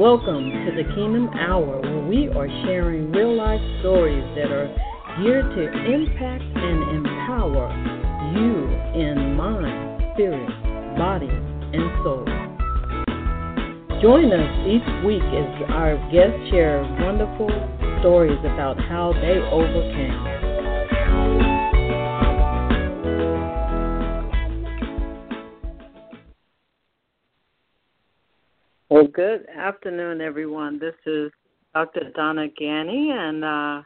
Welcome to the Kingdom Hour, where we are sharing real life stories that are geared to impact and empower you in mind, spirit, body, and soul. Join us each week as our guests share wonderful stories about how they overcame. Well, good afternoon, everyone. This is Dr. Donna Ghanney, and uh,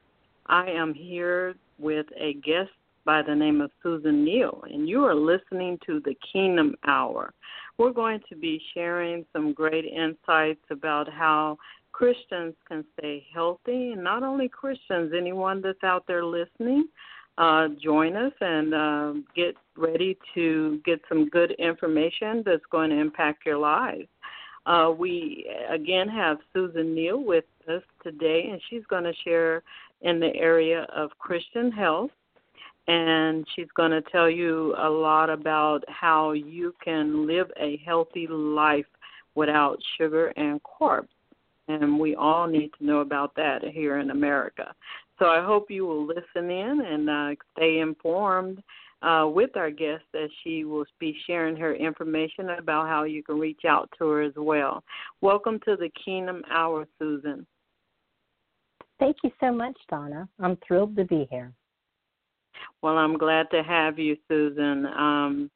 I am here with a guest by the name of Susan Neal, and you are listening to the Kingdom Hour. We're going to be sharing some great insights about how Christians can stay healthy, and not only Christians, anyone that's out there listening. Uh, join us and uh, get ready to get some good information that's going to impact your lives. Uh, we again have Susan Neal with us today, and she's going to share in the area of Christian health. And she's going to tell you a lot about how you can live a healthy life without sugar and carbs. And we all need to know about that here in America. So I hope you will listen in and uh, stay informed uh, with our guest as she will be sharing her information about how you can reach out to her as well. Welcome to the Kingdom Hour, Susan. Thank you so much, Donna. I'm thrilled to be here. Well, I'm glad to have you, Susan. Um,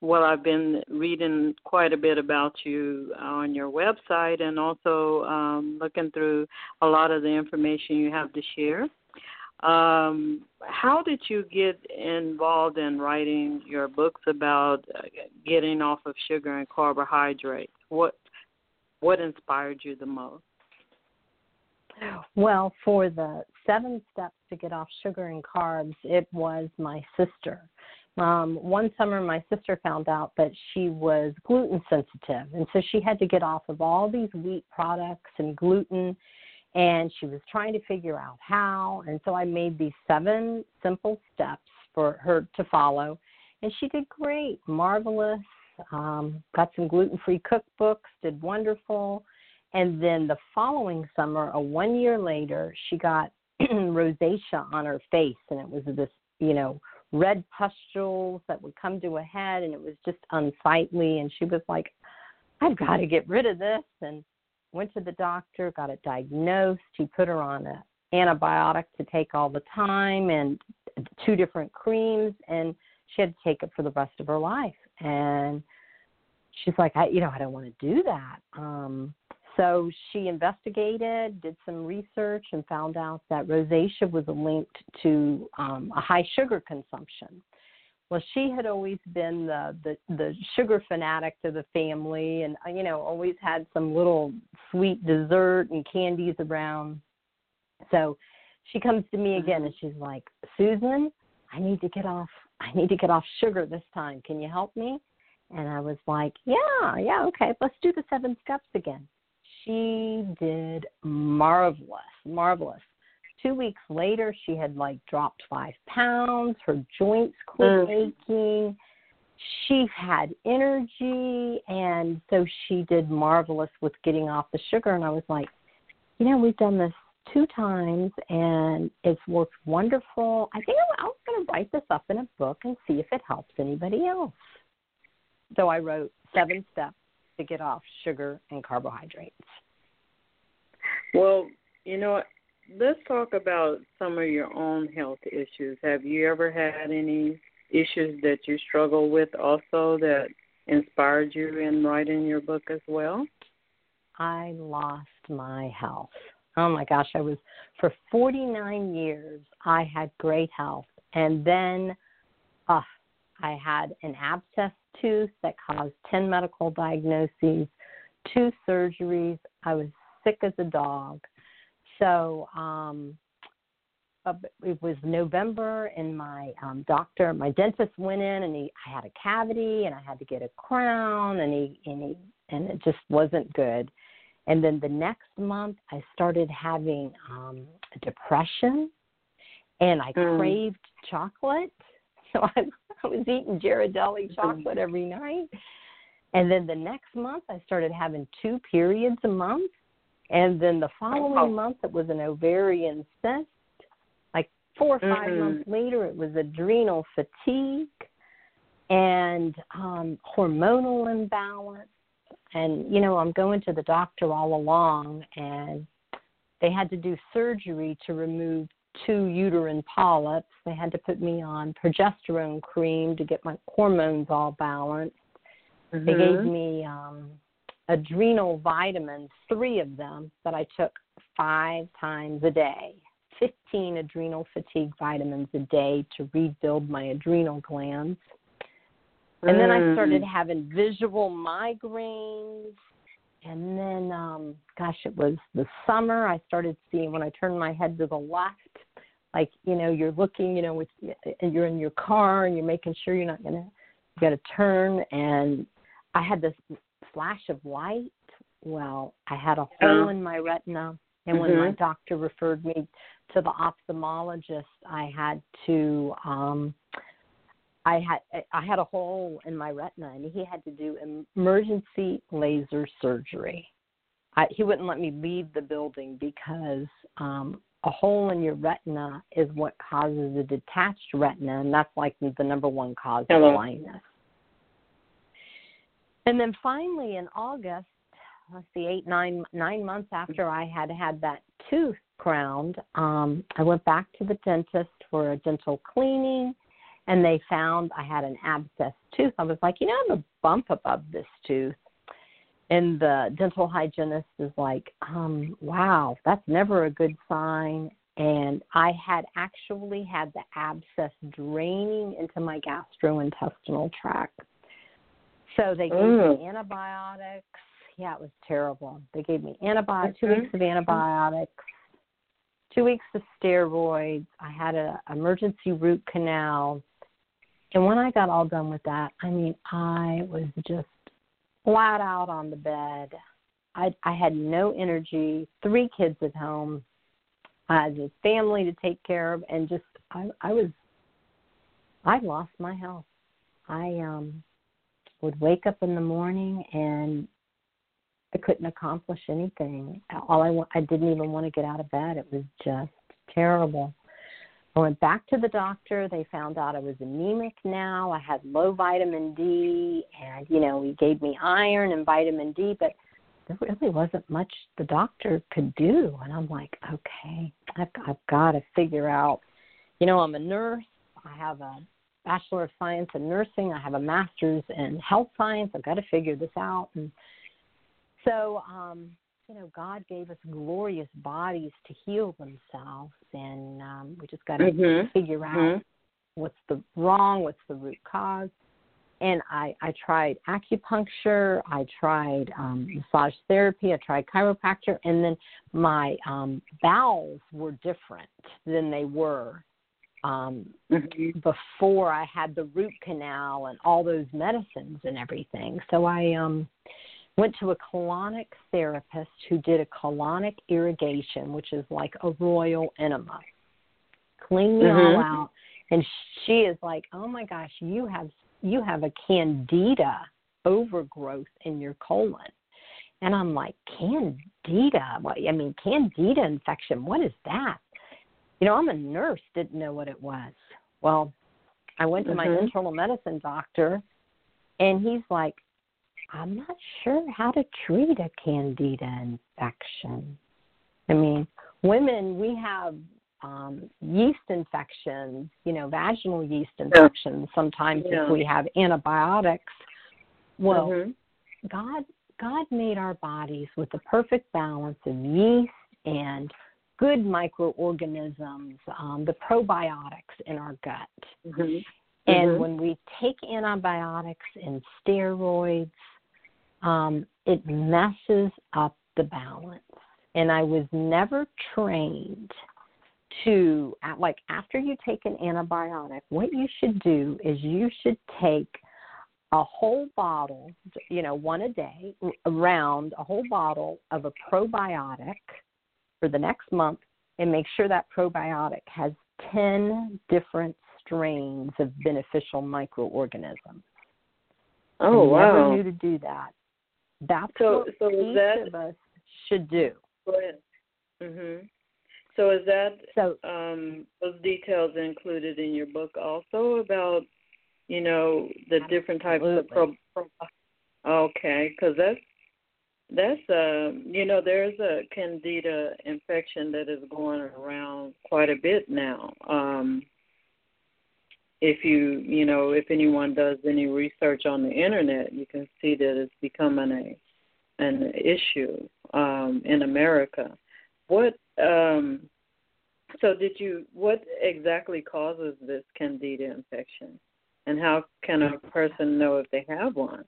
well, I've been reading quite a bit about you on your website and also um, looking through a lot of the information you have to share. Um, how did you get involved in writing your books about uh, getting off of sugar and carbohydrates? What what inspired you the most? Well, for the seven steps to get off sugar and carbs, it was my sister. Um, one summer, my sister found out that she was gluten sensitive, and so she had to get off of all these wheat products and gluten and she was trying to figure out how and so i made these seven simple steps for her to follow and she did great marvelous um, got some gluten free cookbooks did wonderful and then the following summer a one year later she got rosacea on her face and it was this you know red pustules that would come to a head and it was just unsightly and she was like i've got to get rid of this and went to the doctor, got it diagnosed. He put her on an antibiotic to take all the time and two different creams, and she had to take it for the rest of her life. And she's like, I, you know, I don't want to do that. Um, so she investigated, did some research, and found out that rosacea was linked to um, a high sugar consumption. Well, she had always been the, the the sugar fanatic to the family, and uh, you know, always had some little sweet dessert and candies around. So she comes to me again, and she's like, Susan, I need to get off. I need to get off sugar this time. Can you help me? And I was like, Yeah, yeah, okay. Let's do the seven steps again. She did marvelous, marvelous two weeks later, she had like dropped five pounds. Her joints quit mm. aching. She had energy, and so she did marvelous with getting off the sugar. And I was like, you know, we've done this two times, and it's worked wonderful. I think I'm, I'm going to write this up in a book and see if it helps anybody else. So I wrote seven steps to get off sugar and carbohydrates. Well, you know, let's talk about some of your own health issues. Have you ever had any issues that you struggle with also that inspired you in writing your book as well? I lost my health. Oh my gosh, I was for 49 years I had great health and then uh I had an abscess tooth that caused 10 medical diagnoses, two surgeries. I was sick as a dog. So, um it was November, and my um, doctor, my dentist went in, and he, I had a cavity, and I had to get a crown, and he, and he, and it just wasn't good. And then the next month, I started having um, depression, and I mm. craved chocolate. So I, I was eating Ghirardelli chocolate every night. And then the next month, I started having two periods a month. And then the following oh. month, it was an ovarian cyst Like four or 5 mm-hmm. months later, it was adrenal fatigue and um, hormonal imbalance. And, you know, I'm going to the doctor all along, and they had to do surgery to remove two uterine polyps. They had to put me on progesterone cream to get my hormones all balanced. Mm-hmm. They gave mm-hmm. me um, adrenal vitamins, three of them, that I took five times a day. 15 adrenal fatigue vitamins a day to rebuild my adrenal glands. And then I started mm. having visual migraines. And then, um, gosh, it was the summer. I started seeing when I turned my head to the left, like you know, you're looking, you know, with and you're in your car and you're making sure you're not gonna, you got to turn. And I had this flash of light. Well, I had a hole in my retina, and when mm-hmm. my doctor referred me to the ophthalmologist, I had to um I had I had a hole in my retina and he had to do emergency laser surgery. I, he wouldn't let me leave the building because um a hole in your retina is what causes a detached retina and that's like the number one cause Hello. of blindness. And then finally in August, let's see, eight, nine nine months after I had had that tooth crowned, um, I went back to the dentist for a dental cleaning, and they found I had an abscess tooth. I was like, you know, I have a bump above this tooth. And the dental hygienist is like, um, wow, that's never a good sign. And I had actually had the abscess draining into my gastrointestinal tract. So they gave mm. me antibiotics. Yeah, it was terrible. They gave me antibiotics, mm-hmm. two weeks of antibiotics, two weeks of steroids. I had an emergency root canal. And when I got all done with that, I mean, I was just flat out on the bed. I, I had no energy, three kids at home. I had a family to take care of, and just I, I was, I lost my health. I um would wake up in the morning and I couldn't accomplish anything. All I I didn't even want to get out of bed. It was just terrible. I went back to the doctor. They found out I was anemic now. I had low vitamin D, and you know, he gave me iron and vitamin D, but there really wasn't much the doctor could do. And I'm like, okay, I've, I've got to figure out. You know, I'm a nurse. I have a bachelor of science in nursing. I have a master's in health science. I've got to figure this out. And so, um, you know, God gave us glorious bodies to heal themselves, and um, we just got to mm-hmm. figure out mm-hmm. what's the wrong, what's the root cause. And I, I tried acupuncture, I tried um, massage therapy, I tried chiropractor, and then my um, bowels were different than they were um, mm-hmm. before I had the root canal and all those medicines and everything. So I um, went to a colonic therapist who did a colonic irrigation, which is like a royal enema. Clean me mm-hmm. all out, and she is like, "Oh my gosh, you have you have a candida overgrowth in your colon." And I'm like, "Candida? What? I mean, candida infection? What is that?" You know, I'm a nurse, didn't know what it was. Well, I went to mm-hmm. my internal medicine doctor, and he's like, I'm not sure how to treat a candida infection. I mean, women, we have um, yeast infections, you know, vaginal yeast infections. Sometimes yeah. if we have antibiotics, well, mm-hmm. God God made our bodies with the perfect balance of yeast and good microorganisms, um, the probiotics in our gut. Mm-hmm. And Mhm. when we take antibiotics and steroids, um, it messes up the balance. And I was never trained to, like, after you take an antibiotic, what you should do is you should take a whole bottle, you know, one a day, around a whole bottle of a probiotic for the next month and make sure that probiotic has 10 different strains of beneficial microorganisms. Oh I never wow. knew to do that. That's So- what so each that- of us should do. Go ahead. Mhm. So is that So um those details included in your book also about you know the different types of pro, pro okay because that's that's uh you know there's a candida infection that is going around quite a bit now. Um if you you know if anyone does any research on the internet you can see that it's becoming a an issue um in america. What um so did you what exactly causes this candida infection? And how can a person know if they have one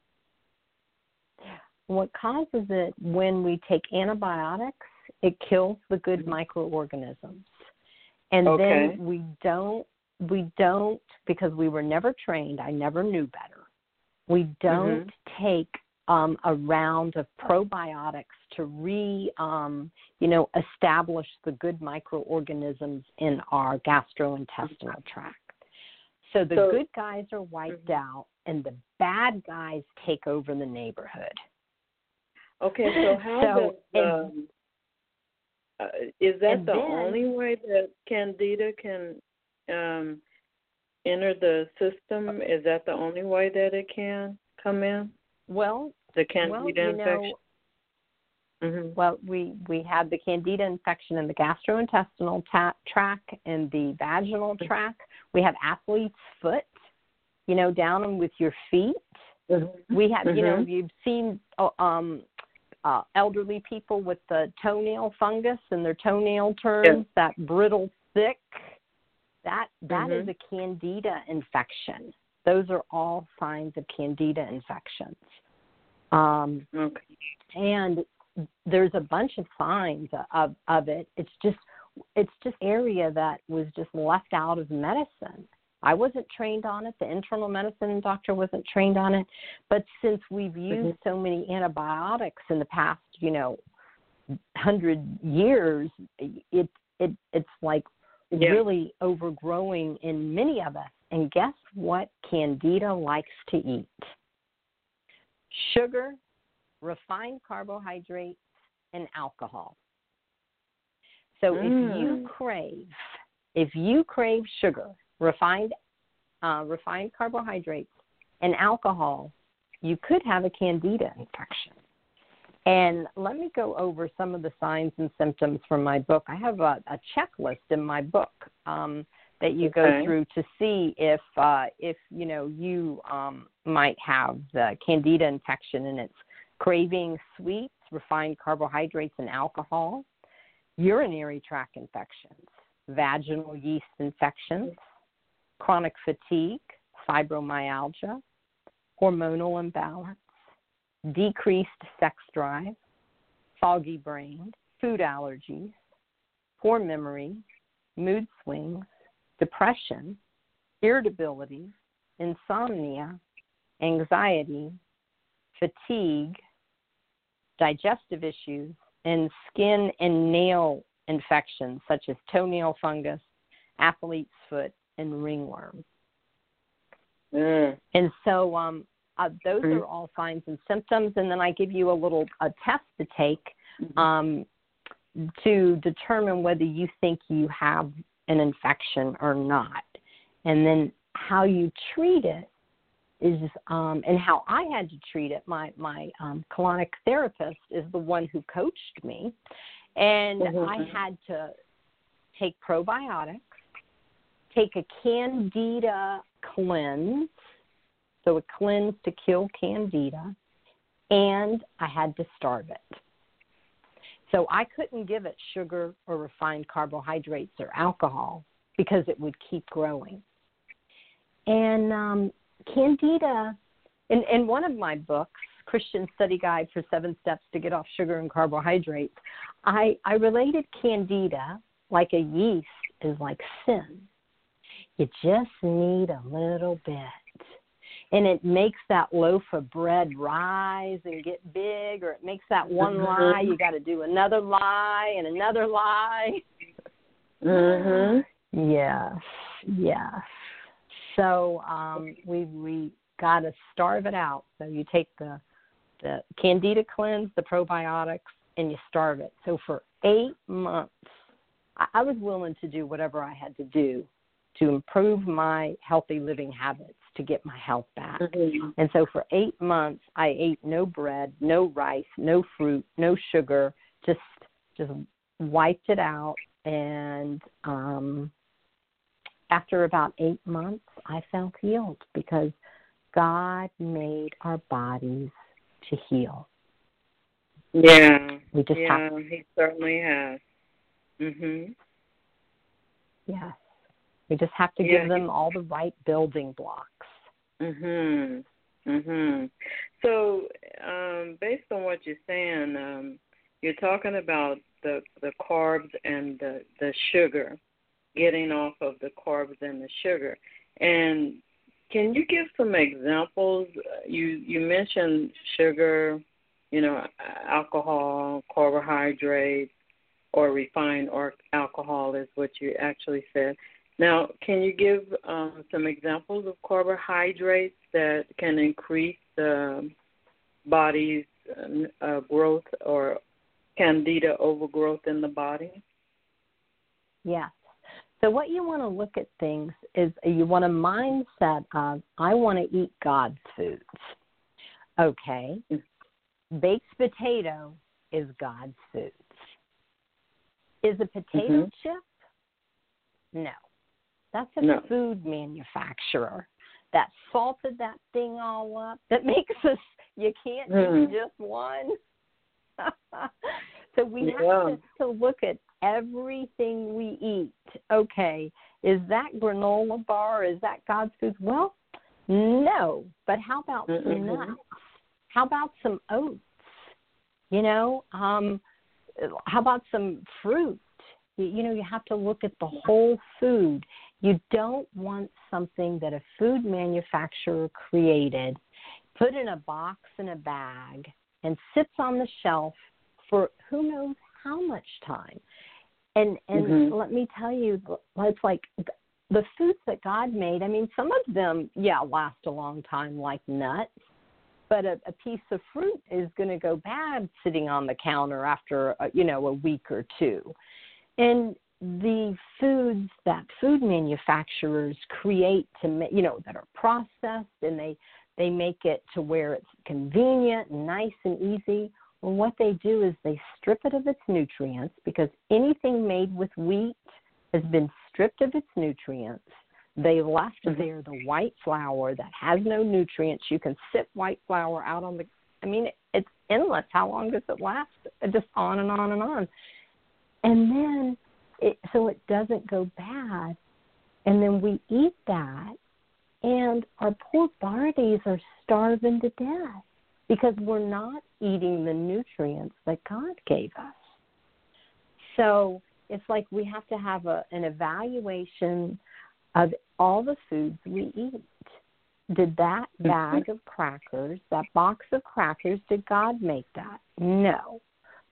what causes it when we take antibiotics, it kills the good Mm-hmm. microorganisms. And Okay. then we don't we don't because we were never trained, I never knew better. We don't Mm-hmm. take um, a round of probiotics to re um, you know establish the good microorganisms in our gastrointestinal tract. So the So- good guys are wiped Mhm. out and the bad guys take over the neighborhood. Okay so how So, does um uh, is that the then- only way that candida can um enter the system is that the only way that it can come in Well, the well, candida you infection know, hmm well, we we had the candida infection in the gastrointestinal ta- tract and the vaginal Mm-hmm. tract. We have athlete's foot, you know, down with your feet. Mm-hmm. We have, you know, Mhm. you've seen uh, um uh, elderly people with the toenail fungus and their toenail turns, that brittle thick. That that is Mhm. a candida infection. Those are all signs of candida infections. Um, okay and there's a bunch of signs of of it it's just it's just area that was just left out of medicine i wasn't trained on it the internal medicine doctor wasn't trained on it but since we've used so many antibiotics in the past you know hundred years it it it's like Yeah. really overgrowing in many of us and guess what candida likes to eat sugar refined carbohydrates, and alcohol. So if you Mm. crave, if you crave sugar, refined, uh, refined carbohydrates, and alcohol, you could have a candida infection. And let me go over some of the signs and symptoms from my book. I have a, a checklist in my book um, that you go through to see if uh, if you know you um, might have the candida infection, and it's craving sweets, refined carbohydrates, and alcohol, urinary tract infections, vaginal yeast infections, chronic fatigue, fibromyalgia, hormonal imbalance, decreased sex drive, foggy brain, food allergies, poor memory, mood swings, depression, irritability, insomnia, anxiety, fatigue, digestive issues, and skin and nail infections such as toenail fungus, athlete's foot, and ringworm. Mm. And so um, uh, those Mhm. are all signs and symptoms. And then I give you a little a test to take Mm-hmm. um, to determine whether you think you have an infection or not. And then how you treat it is, um, and how I had to treat it. My my um, colonic therapist is the one who coached me, and Mhm. I had to take probiotics, take a candida cleanse, so a cleanse to kill candida, and I had to starve it. So I couldn't give it sugar or refined carbohydrates or alcohol because it would keep growing. And um, Candida, in, in one of my books, Christian Study Guide for Seven Steps to Get Off Sugar and Carbohydrates, I, I related Candida like a yeast is like sin. You just need a little bit. And it makes that loaf of bread rise and get big, or it makes that one mm-hmm. lie, you got to do another lie and another lie. Mhm. Yes, yes. So um, we we got to starve it out. So you take the the Candida cleanse, the probiotics, and you starve it. So for eight months, I, I was willing to do whatever I had to do to improve my healthy living habits to get my health back. Mhm. And so for eight months, I ate no bread, no rice, no fruit, no sugar. Just just wiped it out. And um, after about eight months, I felt healed because God made our bodies to heal. Yeah. We just yeah, have he certainly has. Mhm. yes, we just have to Yeah, give them all the right building blocks. Mhm. Mhm. So, um, based on what you're saying, um, you're talking about the the carbs and the the sugar, getting off of the carbs and the sugar. And can you give some examples? You you mentioned sugar, you know, alcohol, carbohydrates, or refined or alcohol is what you actually said. Now, can you give um, some examples of carbohydrates that can increase the body's uh, growth or candida overgrowth in the body? Yes. So what you want to look at things is you want a mindset of I want to eat God's foods. Okay. Baked potato is God's foods. Is a potato Mhm. chip? No. That's a No. food manufacturer that salted that thing all up that makes us you can't Mhm. eat just one. so we have to, to look at everything we eat. Okay, is that granola bar? Is that God's food? Well, no. But how about some Mhm. nuts? How about some oats? You know, um, how about some fruit? You, you know, you have to look at the whole food. You don't want something that a food manufacturer created, put in a box in a bag, and sits on the shelf for who knows how much time. And and Mhm. let me tell you, it's like the foods that God made. I mean, some of them, yeah, last a long time, like nuts. But a, a piece of fruit is going to go bad sitting on the counter after a, you know a week or two. And the foods that food manufacturers create to you know that are processed and they they make it to where it's convenient and nice and easy well what they do is they strip it of its nutrients because anything made with wheat has been stripped of its nutrients. They left Mhm. there the white flour that has no nutrients. You can sip white flour out on the i mean it's endless how long does it last? Just on and on and on. And then it, so it doesn't go bad. And then we eat that, and our poor bodies are starving to death because we're not eating the nutrients that God gave us. So it's like we have to have a, an evaluation of all the foods we eat. Did that mm-hmm. bag of crackers, that box of crackers, did God make that? No.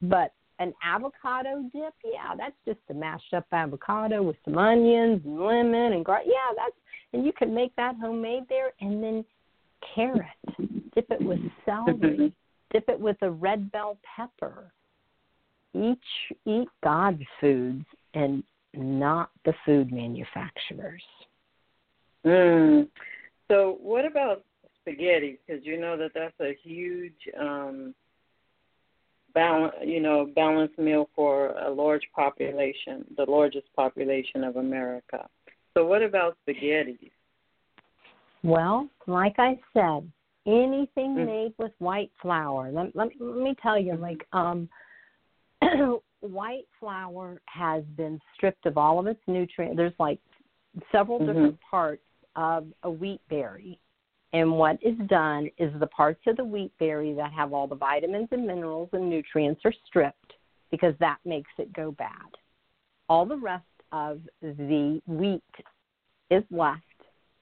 But an avocado dip, yeah, that's just a mashed up avocado with some onions and lemon and gar- yeah, that's and you can make that homemade there and then carrot, dip it with celery, dip it with a red bell pepper. Each eat God's foods and not the food manufacturers. Mm. So, what about spaghetti? Because you know that that's a huge, um, balance, you know, balanced meal for a large population, the largest population of America. So, what about spaghetti? Well, like I said, anything Mm. made with white flour. Let, let, let me tell you, like um, white flour has been stripped of all of its nutrients. There's like several Mhm. different parts of a wheat berry. And what is done is the parts of the wheat berry that have all the vitamins and minerals and nutrients are stripped because that makes it go bad. All the rest of the wheat is left,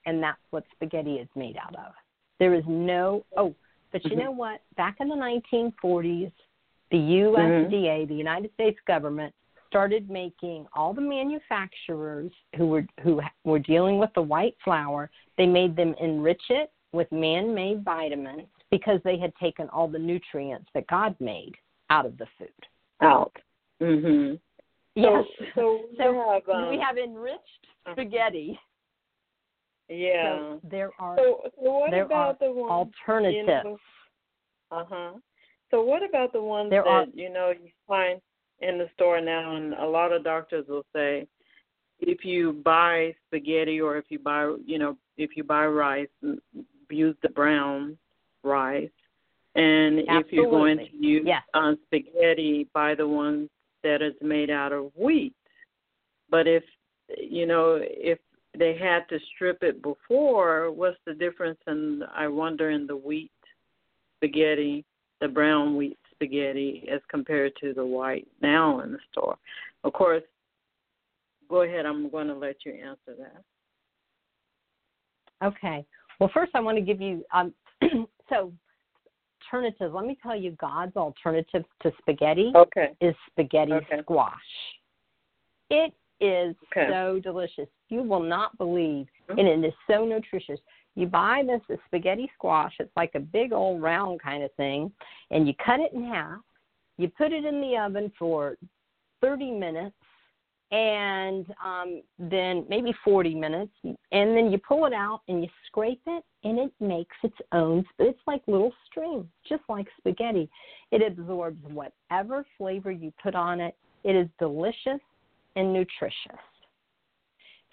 and that's what spaghetti is made out of. There is no, oh, but you Mhm. know what? Back in the 1940s, the USDA, the United States government, started making all the manufacturers who were who were dealing with the white flour. They made them enrich it with man-made vitamins because they had taken all the nutrients that God made out of the food. Out. Mhm. Yes. So, so, we So have, um, we have enriched spaghetti. yeah. So there are So, so what there about are the ones? alternatives. Uh huh. So what about the ones There that are- you know you find in the store now, and a lot of doctors will say, if you buy spaghetti or if you buy, you know, if you buy rice, use the brown rice, and if you're going to use Yes. uh, spaghetti, buy the one that is made out of wheat. But if you know if they had to strip it before, what's the difference? And I wonder in the wheat spaghetti, the brown wheat spaghetti, as compared to the white now in the store. Of course, go ahead. I'm going to let you answer that. Okay. Well, first I want to give you um so alternatives. Let me tell you God's alternative to spaghetti Okay. is spaghetti Okay. squash. It is Okay. so delicious. You will not believe, Mhm. and it is so nutritious. You buy this spaghetti squash. It's like a big old round kind of thing, and you cut it in half. You put it in the oven for 30 minutes, and um, then maybe 40 minutes, and then you pull it out and you scrape it, and it makes its own. But it's like little streams, just like spaghetti. It absorbs whatever flavor you put on it. It is delicious and nutritious.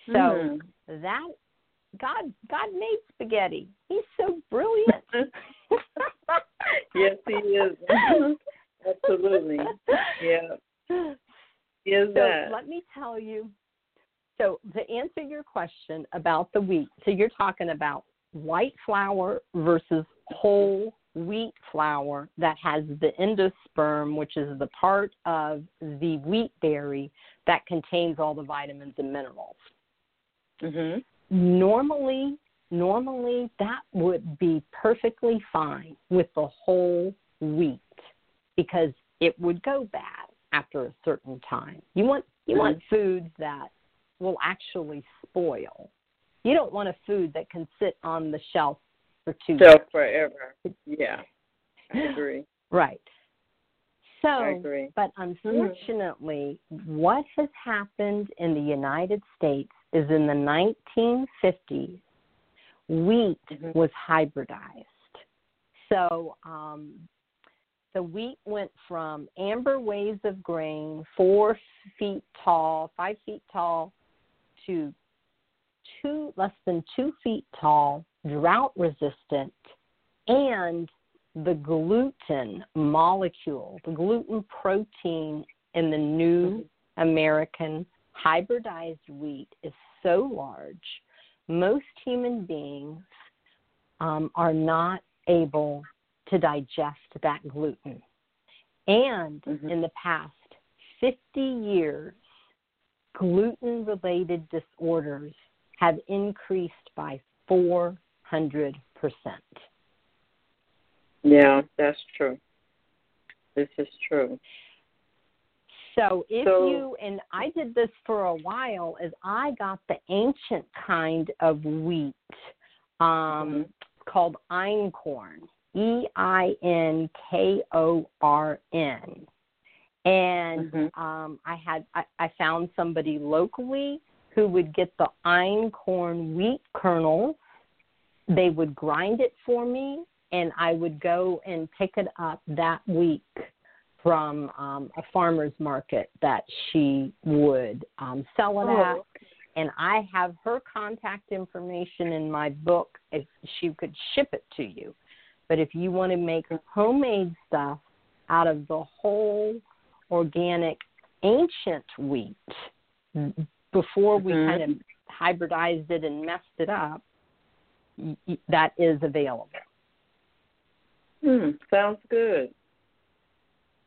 So Mm. that God God made spaghetti. He's so brilliant. yes, he is. Absolutely. Yeah. Is So that. let me tell you. So to answer your question about the wheat, so you're talking about white flour versus whole wheat flour that has the endosperm, which is the part of the wheat berry that contains all the vitamins and minerals. Mhm. normally normally that would be perfectly fine with the whole wheat because it would go bad after a certain time you want you want foods that will actually spoil you don't want a food that can sit on the shelf for two So forever. Yeah. I agree. right so. But unfortunately, what has happened in the United States is in the 1950s, wheat Mhm. was hybridized. So um, the wheat went from amber waves of grain, four feet tall, five feet tall, to two less than two feet tall, drought resistant, and the gluten molecule, the gluten protein in the new American hybridized wheat is so large, most human beings um, are not able to digest that gluten. And Mhm. in the past 50 years, gluten related disorders have increased by 400%. Yeah, that's true. This is true. So if So- you and I did this for a while, is I got the ancient kind of wheat um, Mhm. called einkorn, E I N K O R N, and Mhm. um, I had I, I found somebody locally who would get the einkorn wheat kernels. They would grind it for me, and I would go and pick it up that week from um, a farmer's market that she would um, sell it at. Oh, And I have her contact information in my book if she could ship it to you. But if you want to make homemade stuff out of the whole organic ancient wheat before we Mhm. kind of hybridized it and messed it up, that is available. Hmm, sounds good.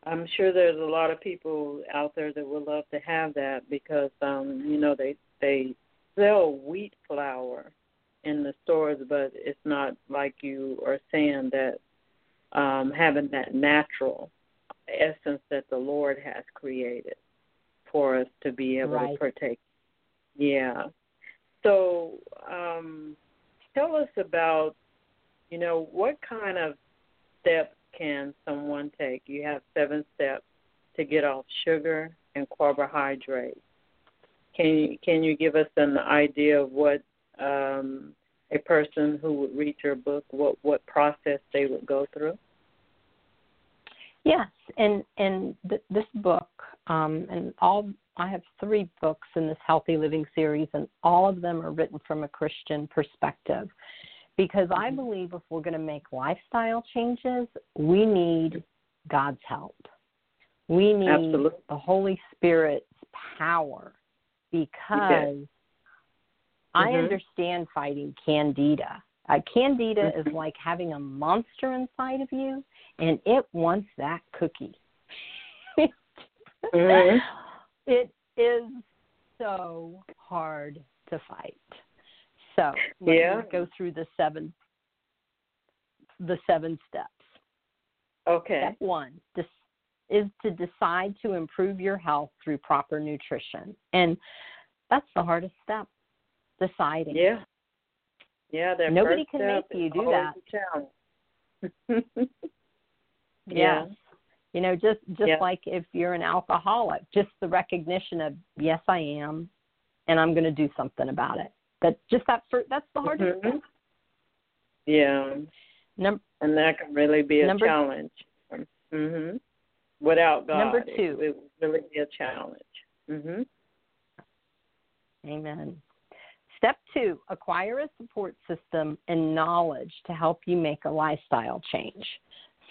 I'm sure there's a lot of people out there that would love to have that because um, you know, they they sell wheat flour in the stores, but it's not like you are saying that um having that natural essence that the Lord has created for us to be able Right. to partake. Yeah. So, um tell us about you know, what kind of steps can someone take? You have seven steps to get off sugar and carbohydrates. Can you can you give us an idea of what um, a person who would read your book what what process they would go through? Yes, and and th- this book, um, and all I have three books in this healthy living series, and all of them are written from a Christian perspective, because I Mhm. believe if we're going to make lifestyle changes, we need God's help. We need Absolutely. the Holy Spirit's power, because I Mhm. understand fighting candida. Uh, candida is like having a monster inside of you, and it wants that cookie. Mhm. It is so hard to fight. So let Yeah. go through the seven the seven steps. Okay. Step one dis- is to decide to improve your health through proper nutrition, and that's the hardest step. Deciding. Yeah. Yeah, that Nobody can make you do that. yeah. Yes. You know, just just Yeah. like if you're an alcoholic, just the recognition of yes, I am, and I'm going to do something about it. That just that for that's the hardest. Mhm. step. Yeah. Num- and that can really be a Number- challenge. Mhm. Without God, Number it- two. it, would really be a challenge. Mhm. Amen. Step two: acquire a support system and knowledge to help you make a lifestyle change.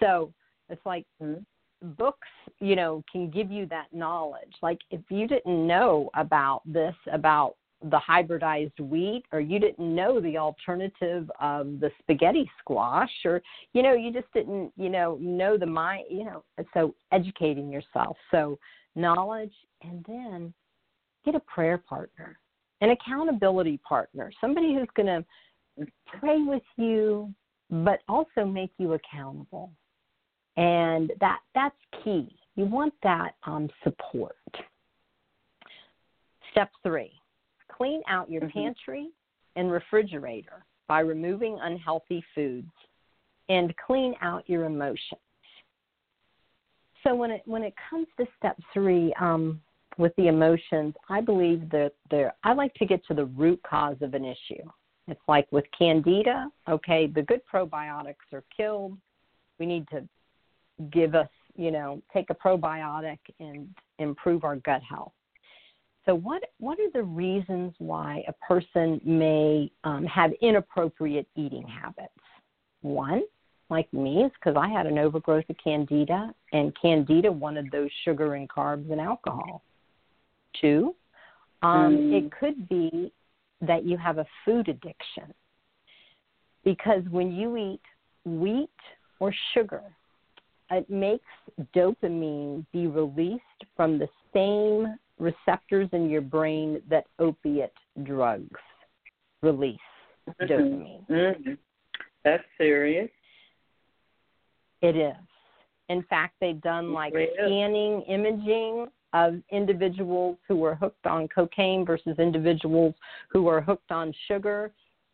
So it's like Mhm. books, you know, can give you that knowledge. Like if you didn't know about this, about the hybridized wheat, or you didn't know the alternative of the spaghetti squash, or you know, you just didn't, you know, know the mind, you know. So educating yourself, so knowledge, and then get a prayer partner, an accountability partner, somebody who's going to pray with you, but also make you accountable and that that's key. You want that um, support. Step three: clean out your Mhm. pantry and refrigerator by removing unhealthy foods, and clean out your emotions. So when it when it comes to step three, um, with the emotions, I believe that there. I like to get to the root cause of an issue. It's like with candida. Okay, the good probiotics are killed. We need to give us, you know, take a probiotic and improve our gut health. So, what what are the reasons why a person may um, have inappropriate eating habits? One, like me, is because I had an overgrowth of candida, and candida wanted those sugar and carbs and alcohol. Two, um, Mm. it could be that you have a food addiction because when you eat wheat or sugar, it makes dopamine be released from the same receptors in your brain that opiate drugs release dopamine. Mhm. That's serious. It is. In fact, they've done like scanning imaging of individuals who are hooked on cocaine versus individuals who are hooked on sugar.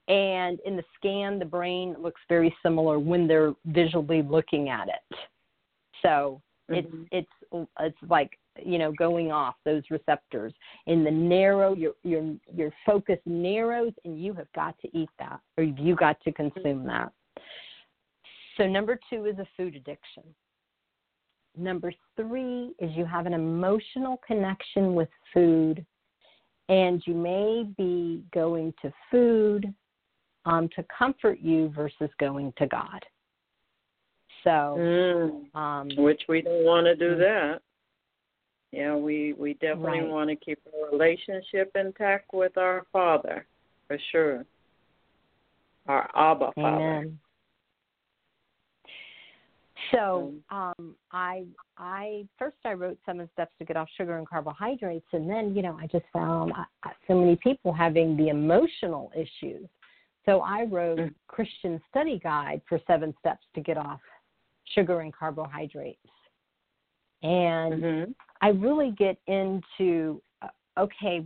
And in the scan, the brain looks very similar when they're visually looking at it. So Mhm. it's it's it's like you know going off those receptors in the narrow your your your focus narrows and you have got to eat that or you got to consume that so number two is a food addiction number three is you have an emotional connection with food and you may be going to food um, to comfort you versus going to god so Mm. um, Which we don't want to do Mm. that. Yeah, we we definitely Right. want to keep a relationship intact with our Father, for sure. Our Abba Father. So um, I I first I wrote seven steps to get off sugar and carbohydrates, and then you know I just found I, I- so many people having the emotional issues. So I wrote Mm. Christian Study Guide for seven steps to get off sugar and carbohydrates, and Mhm. I really get into uh, okay,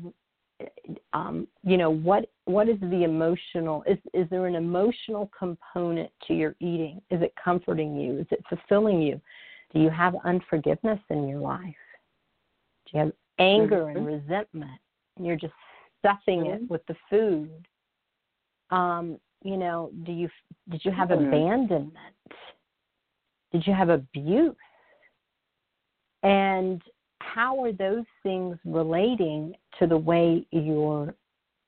um, you know what what is the emotional? Is is there an emotional component to your eating? Is it comforting you? Is it fulfilling you? Do you have unforgiveness in your life? Do you have anger and resentment? And you're just stuffing Mhm. it with the food. Um, you know, do you did you have Mhm. abandonment? Did you have abuse? And how are those things relating to the way your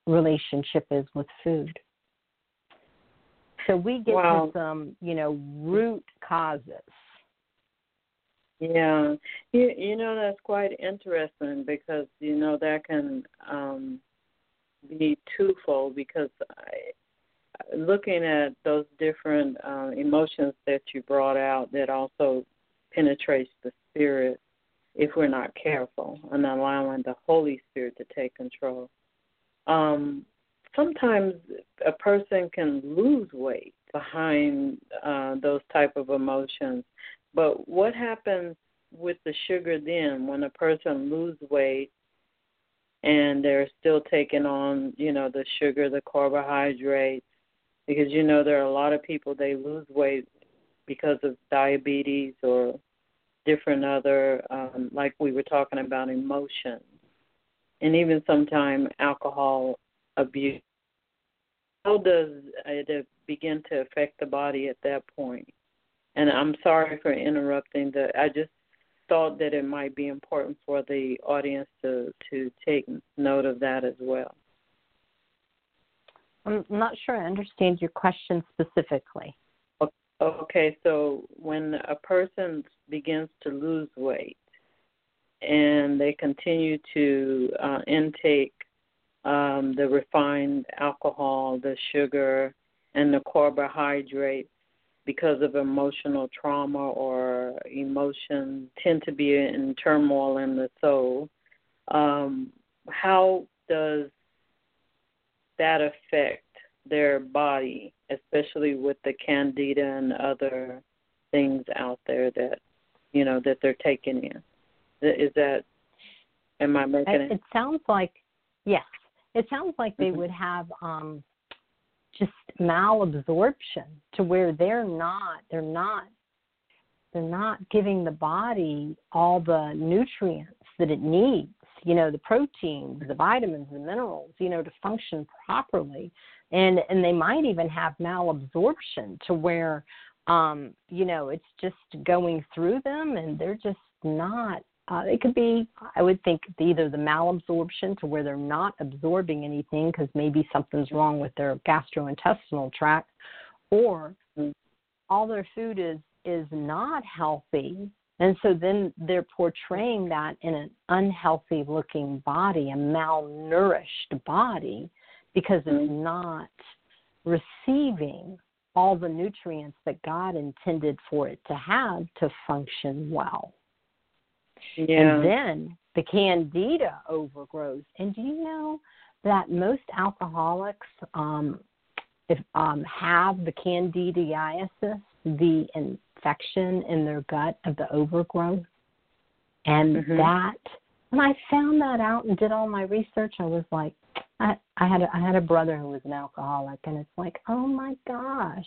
relationship is with food? So we get Wow. to some, you know, root causes. Yeah, you you know that's quite interesting because you know that can um, be twofold because I, looking at those different uh, emotions that you brought out that also penetrates the spirit if we're not careful and allowing the Holy Spirit to take control. Um, sometimes a person can lose weight behind uh, those type of emotions but what happens with the sugar then when a person lose weight and they're still taking on, you know, the sugar, the carbohydrates? Because you know there are a lot of people they lose weight because of diabetes or different other um like we were talking about emotions. And even sometimes alcohol abuse. How does it begin to affect the body at that point? And I'm sorry for interrupting. The I just thought that it might be important for the audience to to take note of that as well. I'm not sure I understand your question specifically. Okay, so when a person begins to lose weight and they continue to uh, intake um, the refined alcohol, the sugar, and the carbohydrates because of emotional trauma or emotion tend to be in turmoil in the soul. Um, how does that affect their body, especially with the candida and other things out there that you know that they're taking in? Is that am I making It, it? sounds like yes. It sounds like they Mhm. would have um just malabsorption to where they're not they're not they're not giving the body all the nutrients that it needs you know the proteins the vitamins the minerals you know to function properly and and they might even have malabsorption to where um you know it's just going through them and they're just not uh, it could be i would think either the malabsorption to where they're not absorbing anything because maybe something's wrong with their gastrointestinal tract or Mm. all their food is is not healthy and so then they're portraying that in an unhealthy looking body a malnourished body because it's not receiving all the nutrients that god intended for it to have to function well Yeah. and then the candida overgrows. And do you know that most alcoholics um, if, um, have the candidiasis, the infection in their gut of the overgrowth? And Mhm. that, when I found that out and did all my research, I was like, I, I had a, I had a brother who was an alcoholic, and it's like, oh my gosh,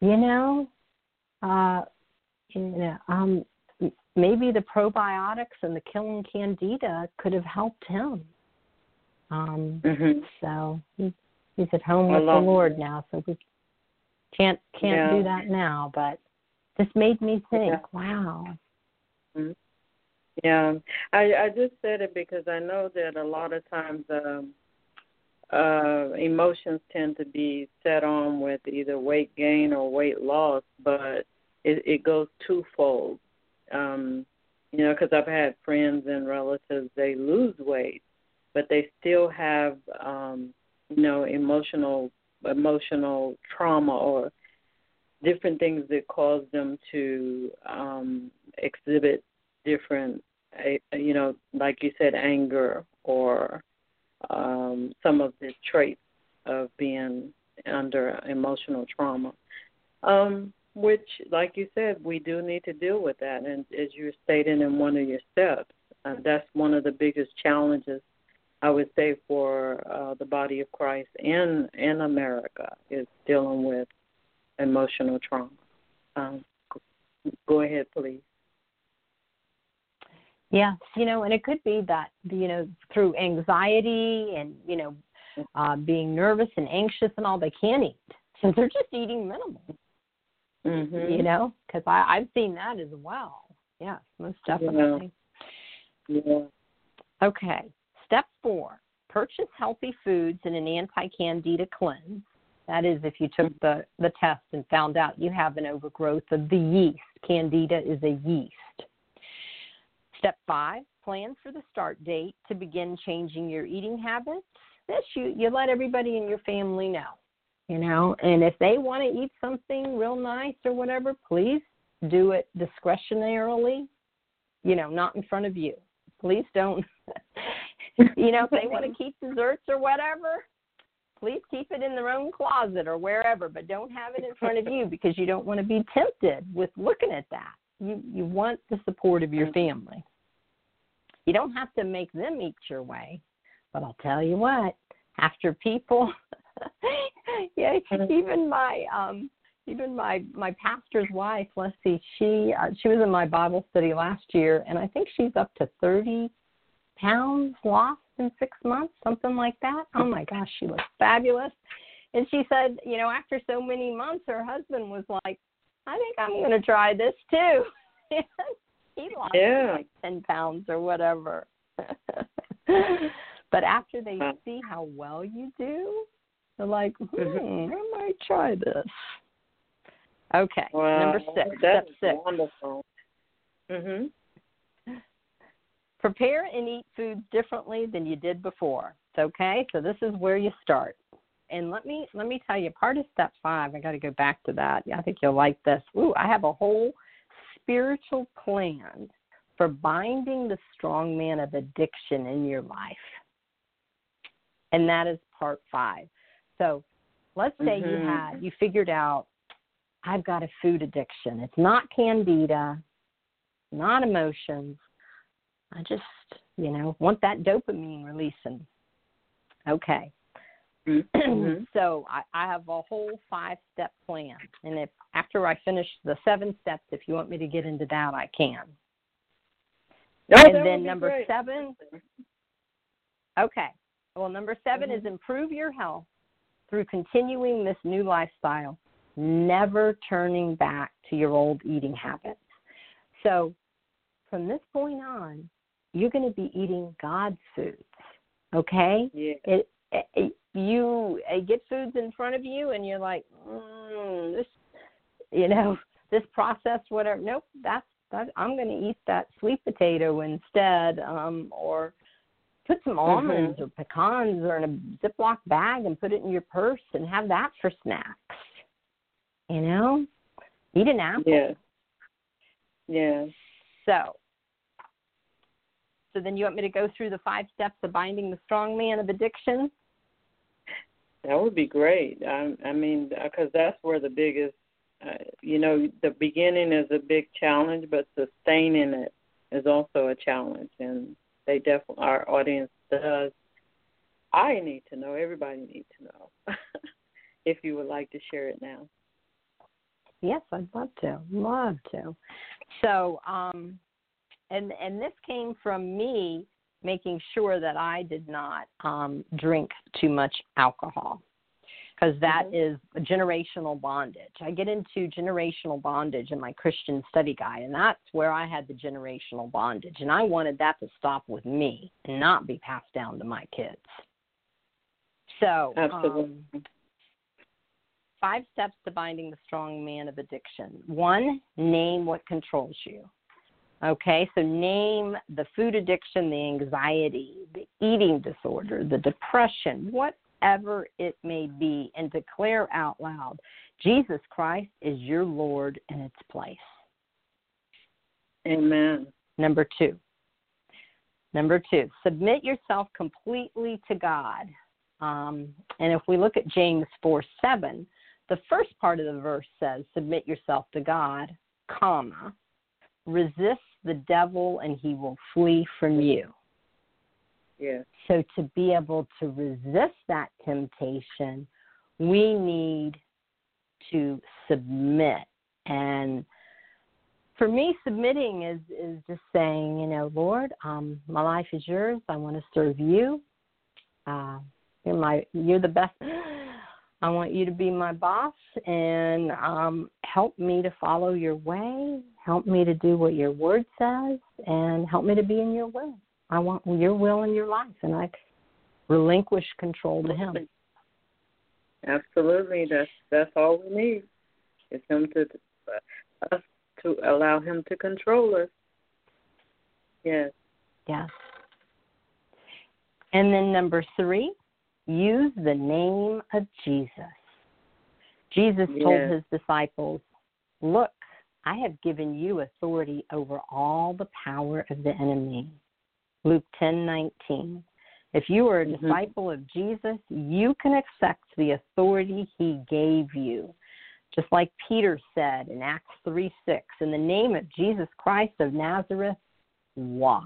you know, uh, you know, um, maybe the probiotics and the killing candida could have helped him. Um, Mhm. so he, he's at home with the Lord now, so we can't can't Yeah. do that now. But this made me think, Yeah. wow. Yeah, I I just said it because I know that a lot of times um, uh, emotions tend to be set on with either weight gain or weight loss, but it, it goes twofold. Um, You know, because I've had friends and relatives they lose weight, but they still have um, you know emotional emotional trauma or different things that cause them to um, exhibit different, you know, like you said, anger or um, some of the traits of being under emotional trauma. Um, which, like you said, we do need to deal with that. And as you're stating in one of your steps, uh, that's one of the biggest challenges I would say for uh, the body of Christ in in America is dealing with emotional trauma. Um, go ahead, please. Yes, you know, and it could be that you know through anxiety and you know uh, being nervous and anxious and all they can't eat, so they're just eating minimal. Mm-hmm. You know, because I I've seen that as well. Yes, most definitely. Yeah. yeah. Okay. Step four: purchase healthy foods in an anti-candida cleanse. That is, if you took the the test and found out you have an overgrowth of the yeast. Candida is a yeast. Step five, plan for the start date to begin changing your eating habits. This you you let everybody in your family know, you know, and if they want to eat something real nice or whatever, please do it discretionarily, you know, not in front of you. Please don't, you know, if they want to keep desserts or whatever, please keep it in their own closet or wherever, but don't have it in front of you because you don't want to be tempted with looking at that. You you want the support of your family. You don't have to make them eat your way, but I'll tell you what, after people yeah, even my um even my my pastor's wife, let's see, she uh, she was in my Bible study last year and I think she's up to 30 pounds lost in 6 months, something like that. Oh my gosh, she looks fabulous. And she said, you know, after so many months her husband was like, I think I'm going to try this too. he lost yeah. like ten pounds or whatever. but after they see how well you do, they're like, hmm, Mm-hmm. I might try this. Okay, Wow, number six. That's Step six. wonderful. Mhm. Prepare and eat foods differently than you did before. Okay, so this is where you start. And let me let me tell you, part of step five. I got to go back to that. I think you'll like this. Ooh, I have a whole spiritual plan for binding the strong man of addiction in your life. And that is part five. So let's say you Mhm. had, you figured out, I've got a food addiction. It's not candida, not emotions. I just, you know, want that dopamine releasing. Okay. Mhm. so I, I have a whole five step plan. And if after I finish the seven steps, if you want me to get into that, I can. Oh, that and then be number great. seven, okay. Well, number 7 Mhm. is improve your health through continuing this new lifestyle, never turning back to your old eating habits. So from this point on, you're going to be eating God's foods. Okay? Yeah. it you uh, get foods in front of you and you're like mm, this you know this processed whatever. Nope that's that i'm going to eat that sweet potato instead um or put some almonds or pecans or in a ziploc bag and put it in your purse and have that for snacks you know? Eat an apple. Yeah. Yeah. so so then you want me to go through the five steps of binding the strong man of addiction That would be great. I, I mean, because that's where the biggest, uh, you know, the beginning is a big challenge, but sustaining it is also a challenge. And they definitely, our audience does. I need to know. Everybody needs to know. if you would like to share it now. Yes, I'd love to. Love to. So, um, and and this came from me making sure that I did not um, drink too much alcohol because that is a generational bondage. I get into generational bondage in my Christian study guide, and that's where I had the generational bondage, and I wanted that to stop with me and not be passed down to my kids. So, Absolutely. um, five steps to binding the strong man of addiction. One, name what controls you. Okay, so name the food addiction, the anxiety, the eating disorder, the depression, whatever it may be, and declare out loud Jesus Christ is your Lord in its place. Amen. Number two. Number two, submit yourself completely to God. Um, and if we look at James 4 7, the first part of the verse says, Submit yourself to God, comma, resist the devil and he will flee from you. Yes. So to be able to resist that temptation, we need to submit. And for me, submitting is is just saying, you know, Lord, um, my life is yours. I want to serve you. Uh, you're my you're the best. I want you to be my boss and um, help me to follow your way. Help me to do what your word says, and help me to be in your will. I want your will in your life, and I relinquish control to Him. Absolutely, that's that's all we need. It's Him to uh, us to allow Him to control us. Yes. Yes. And then number three, use the name of Jesus. Jesus told his disciples, Look, I have given you authority over all the power of the enemy. Luke ten nineteen. If you are a Mhm. disciple of Jesus, you can accept the authority he gave you. Just like Peter said in Acts 3 6, in the name of Jesus Christ of Nazareth, walk.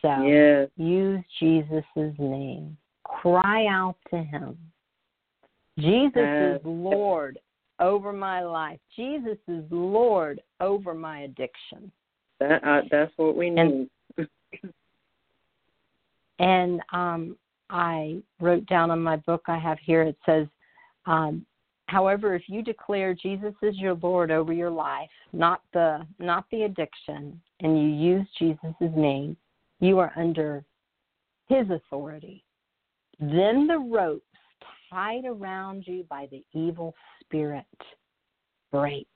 So Yes. use Jesus' name. Cry out to him. Jesus Yes. is Lord over my life. Jesus is Lord over my addiction. That uh, that's what we And- need. And um, I wrote down on my book I have here, it says, um, however, if you declare Jesus is your Lord over your life, not the not the addiction, and you use Jesus' name, you are under his authority. Then the ropes tied around you by the evil spirit break.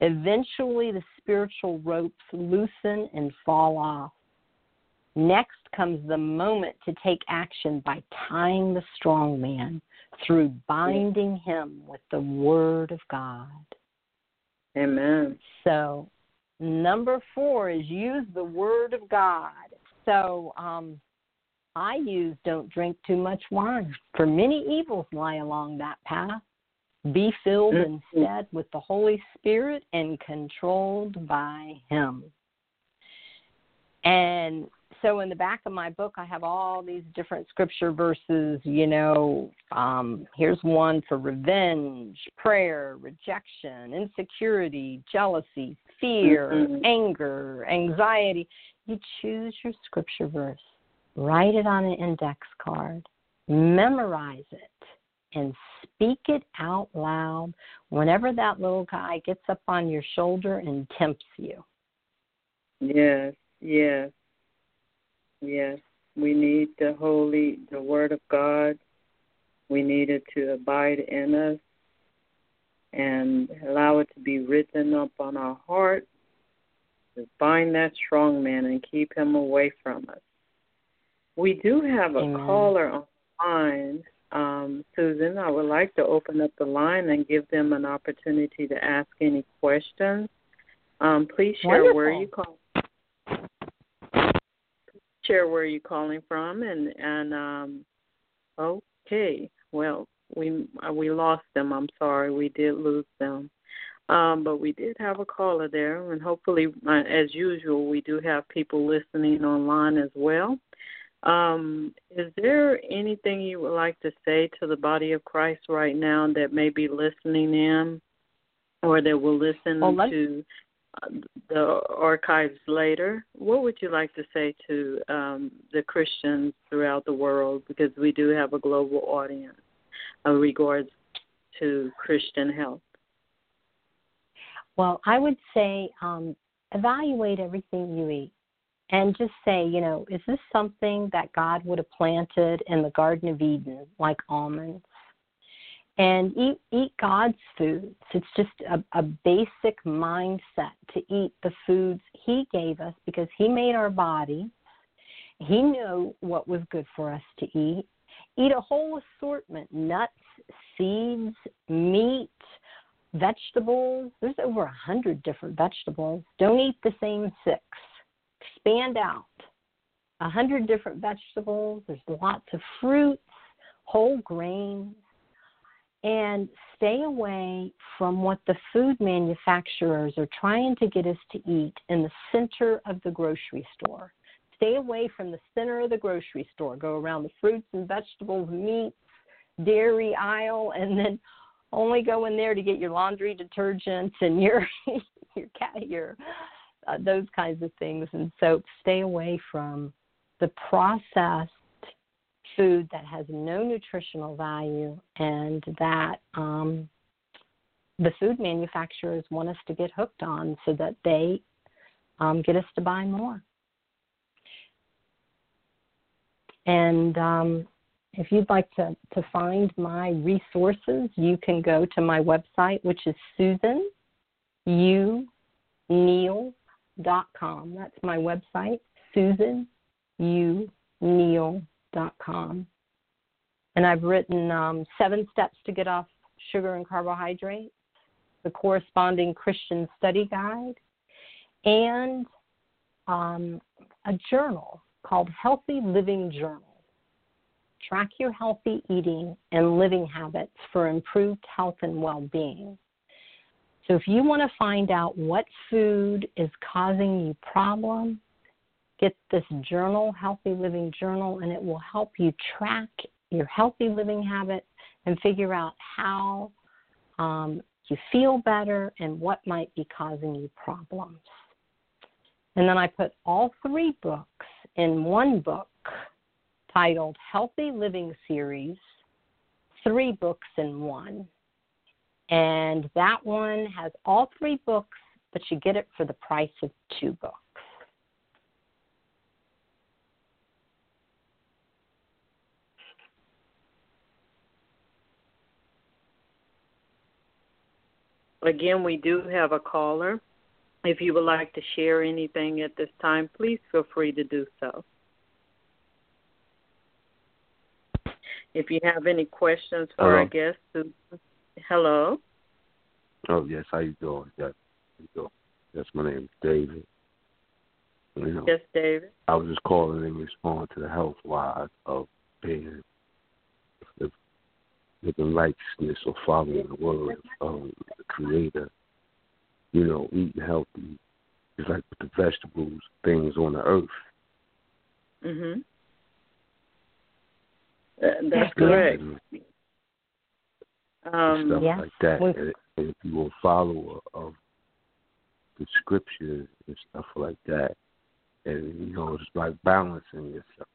Eventually, the spiritual ropes loosen and fall off. Next comes the moment to take action by tying the strong man through binding him with the word of God. Amen. So, number four is use the word of God. So, um, I use don't drink too much wine, for many evils lie along that path. Be filled instead with the Holy Spirit and controlled by Him. And so, in the back of my book, I have all these different scripture verses. You know, um, here's one for revenge, prayer, rejection, insecurity, jealousy, fear, Mhm. anger, anxiety. You choose your scripture verse, write it on an index card, memorize it, and speak it out loud whenever that little guy gets up on your shoulder and tempts you. Yes. Yes. Yes. We need the holy, the Word of God. We need it to abide in us and allow it to be written up on our heart to bind that strong man and keep him away from us. We do have a Amen. caller online. Um, Susan, I would like to open up the line and give them an opportunity to ask any questions. Um, please share where you call. Share where you're calling from, and and um, okay. Well, we uh, we lost them. I'm sorry, we did lose them. Um, but we did have a caller there, and hopefully, uh, as usual, we do have people listening online as well. Um, is there anything you would like to say to the body of Christ right now that may be listening in, or that will listen Well, to uh, the archives later? What would you like to say to um, the Christians throughout the world? Because we do have a global audience uh, regards to Christian health. Well, I would say um, evaluate everything you eat and just say, you know, is this something that God would have planted in the Garden of Eden, like almonds? and eat eat God's foods. It's just a, a basic mindset to eat the foods He gave us because He made our body. He knew what was good for us to eat. Eat a whole assortment nuts, seeds, meat, vegetables. There's over a hundred different vegetables. Don't eat the same six. Expand out. A hundred different vegetables. There's lots of fruits, whole grains and stay away from what the food manufacturers are trying to get us to eat in the center of the grocery store. Stay away from the center of the grocery store. Go around the fruits and vegetables, meats, dairy aisle, and then only go in there to get your laundry detergents and your your cat your uh, those kinds of things and soap. Stay away from the processed food that has no nutritional value and that um, the food manufacturers want us to get hooked on so that they um, get us to buy more. And um, if you'd like to, to find my resources, you can go to my website, which is Susan U Neal.com. That's my website, Susan U com. And I've written um, seven steps to get off sugar and carbohydrates, the corresponding Christian study guide, and um, a journal called Healthy Living Journal. Track your healthy eating and living habits for improved health and well being. So, if you want to find out what food is causing you problems, get this journal, Healthy Living Journal, and it will help you track your healthy living habits and figure out how um, you feel better and what might be causing you problems. And then I put all three books in one book titled Healthy Living Series, three books in one. And that one has all three books, but you get it for the price of two books. Again, we do have a caller. If you would like to share anything at this time, please feel free to do so. If you have any questions for Hello. our guest, hello. Oh yes, how you doing? Yes, how you doing? Yes, my name is David. You know, Yes, David. I was just calling in response to the health wise of being if living righteousness or following the word of the Creator. You know, eating healthy is like with the vegetables, things on the earth. Mhm. That's Yeah. correct. Um, stuff Yes. like that. We- And, and if you will follow of the scriptures and stuff like that, and you know, it's like balancing yourself.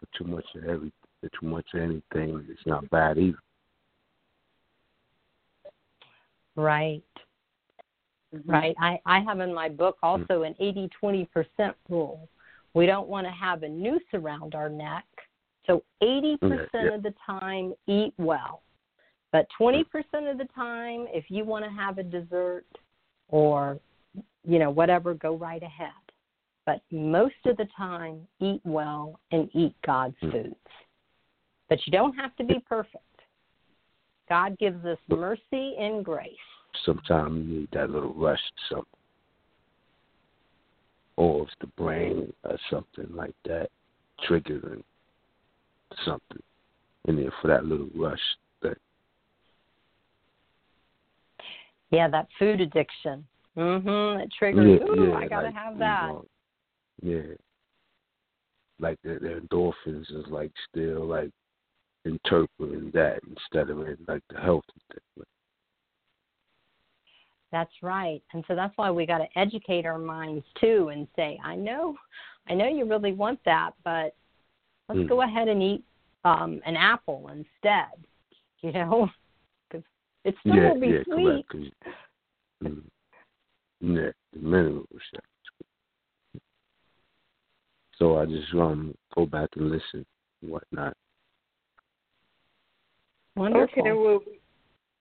But too much of every, too much of anything, it's not bad either. Right. mhm. Right. I, I have in my book also an 80 20% rule. We don't want to have a noose around our neck. So 80% Yeah, yeah. of the time, eat well. But 20% of the time, if you want to have a dessert or, you know, whatever, go right ahead. But most of the time, eat well and eat God's Mm. foods. But you don't have to be perfect. God gives us mercy and grace. Sometimes you need that little rush or something. Or it's the brain or something like that, triggering something in there for that little rush that Yeah, that food addiction. Mm Mhm. It triggers. Ooh, I gotta like, have you that. know, yeah. Like the, the endorphins is like still like interpreting that instead of it like the healthy thing. That's right. And so that's why we got to educate our minds too and say, I know, I know you really want that, but let's Mm. go ahead and eat um an apple instead. You know, it still yeah, will be yeah, sweet. correct. 'cause- mm, yeah, the minerals. yeah. So I just um go back and listen and whatnot. Wonderful. Okay, well,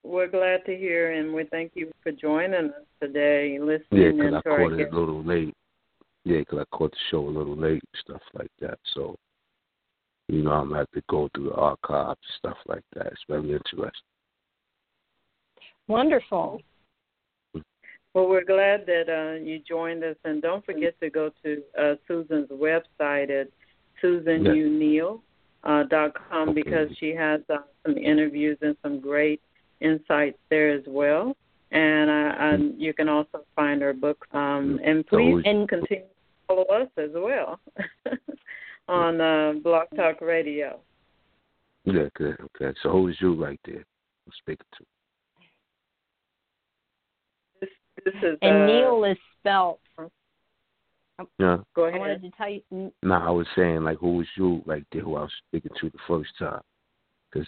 we're glad to hear, and we thank you for joining us today, Yeah, listening 'cause in I to our caught it guest. a little late. Yeah, because I caught the show a little late, stuff like that. So, you know, I'm gonna have to go through the archives, stuff like that. It's very interesting. Wonderful. Well, we're glad that uh, you joined us, and don't forget to go to uh, Susan's website at susanuneal uh, dot com Okay. because she has uh, some interviews and some great insights there as well. And uh, and you can also find her books. Um, and please And- continue to follow us as well on uh, Blog Talk Radio. Yeah, good. Okay. So who is you right there? I'm speaking to. This this is And uh, Neal is spelt. Yeah. Go I ahead. wanted to tell you. No, I was saying like who was you like? Who I was speaking to the first time? Because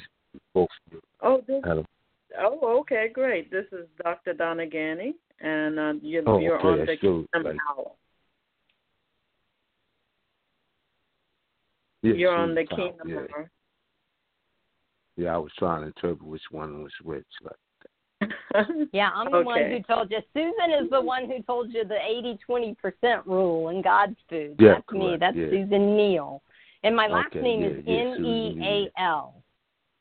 both of you Oh, this had a Oh, okay, great. This is Dr. Donna Ghanney, and uh, you're, Oh, you're okay, on the that's you, Kingdom right. Hour. yeah, You're on the Susan Powell, Kingdom yeah. Hour. Yeah, I was trying to interpret which one was which. Like, Yeah, I'm the one who told you. Susan is the one who told you the 80 20% rule in God's food. Yeah, That's me. That's yeah. Susan Neal. And my last Okay, name yeah, is yeah, N Susan E Neal.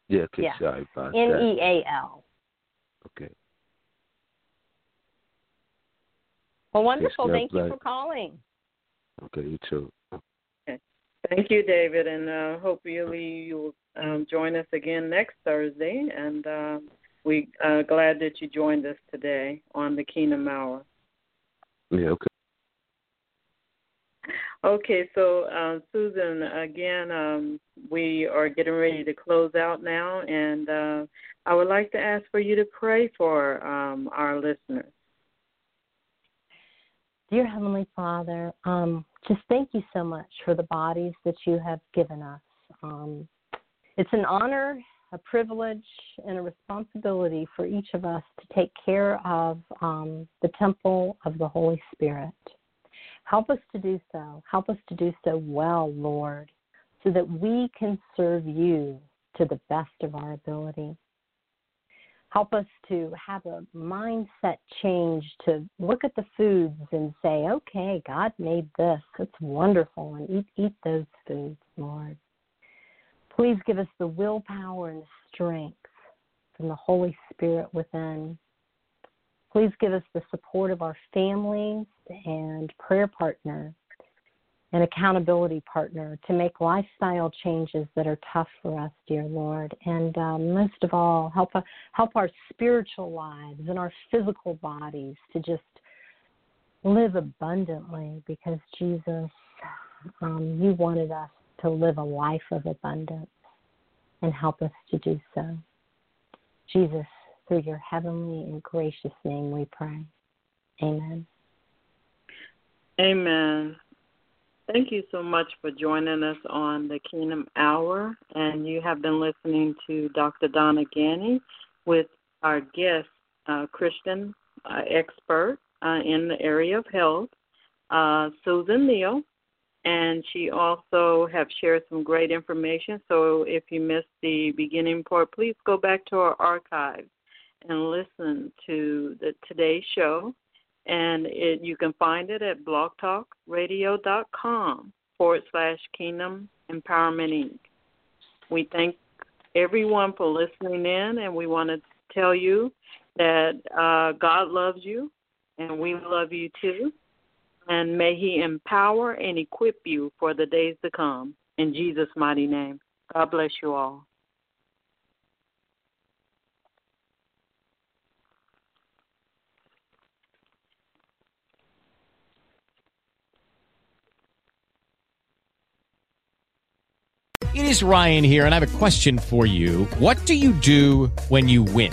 Yeah, okay, Yeah. sorry about N that. E A L. Okay. Well, wonderful. God Thank you bless. for calling. Okay, you too. Thank you, David, and uh, hope you you'll um, join us again next Thursday. And uh, we uh, glad that you joined us today on the Kingdom Hour. Yeah, okay. Okay, so uh, Susan, again, um, we are getting ready to close out now, and uh, I would like to ask for you to pray for um, our listeners. Dear Heavenly Father, um, just thank you so much for the bodies that you have given us. Um, it's an honor, a privilege, and a responsibility for each of us to take care of um, the temple of the Holy Spirit. Help us to do so. Help us to do so well, Lord, so that we can serve you to the best of our ability. Help us to have a mindset change to look at the foods and say, okay, God made this. It's wonderful, and eat, eat those foods, Lord. Please give us the willpower and strength from the Holy Spirit within. Please give us the support of our families and prayer partner and accountability partner to make lifestyle changes that are tough for us, dear Lord. And um, most of all, help, help our spiritual lives and our physical bodies to just live abundantly because Jesus, um, you wanted us to live a life of abundance and help us to do so. Jesus, through your heavenly and gracious name we pray. Amen. Amen. Thank you so much for joining us on the Kingdom Hour. And you have been listening to Dr. Donna Ghanney with our guest, uh, Christian uh, expert uh, in the area of health, uh, Susan Neal. And she also have shared some great information. So if you missed the beginning part, please go back to our archives and listen to the today's show and it, you can find it at blogtalkradio.com forward slash Kingdom Empowerment Inc. We thank everyone for listening in, and we want to tell you that uh, God loves you, and we love you too. And may He empower and equip you for the days to come. In Jesus' mighty name. God bless you all. It is Ryan here, and I have a question for you. What do you do when you win?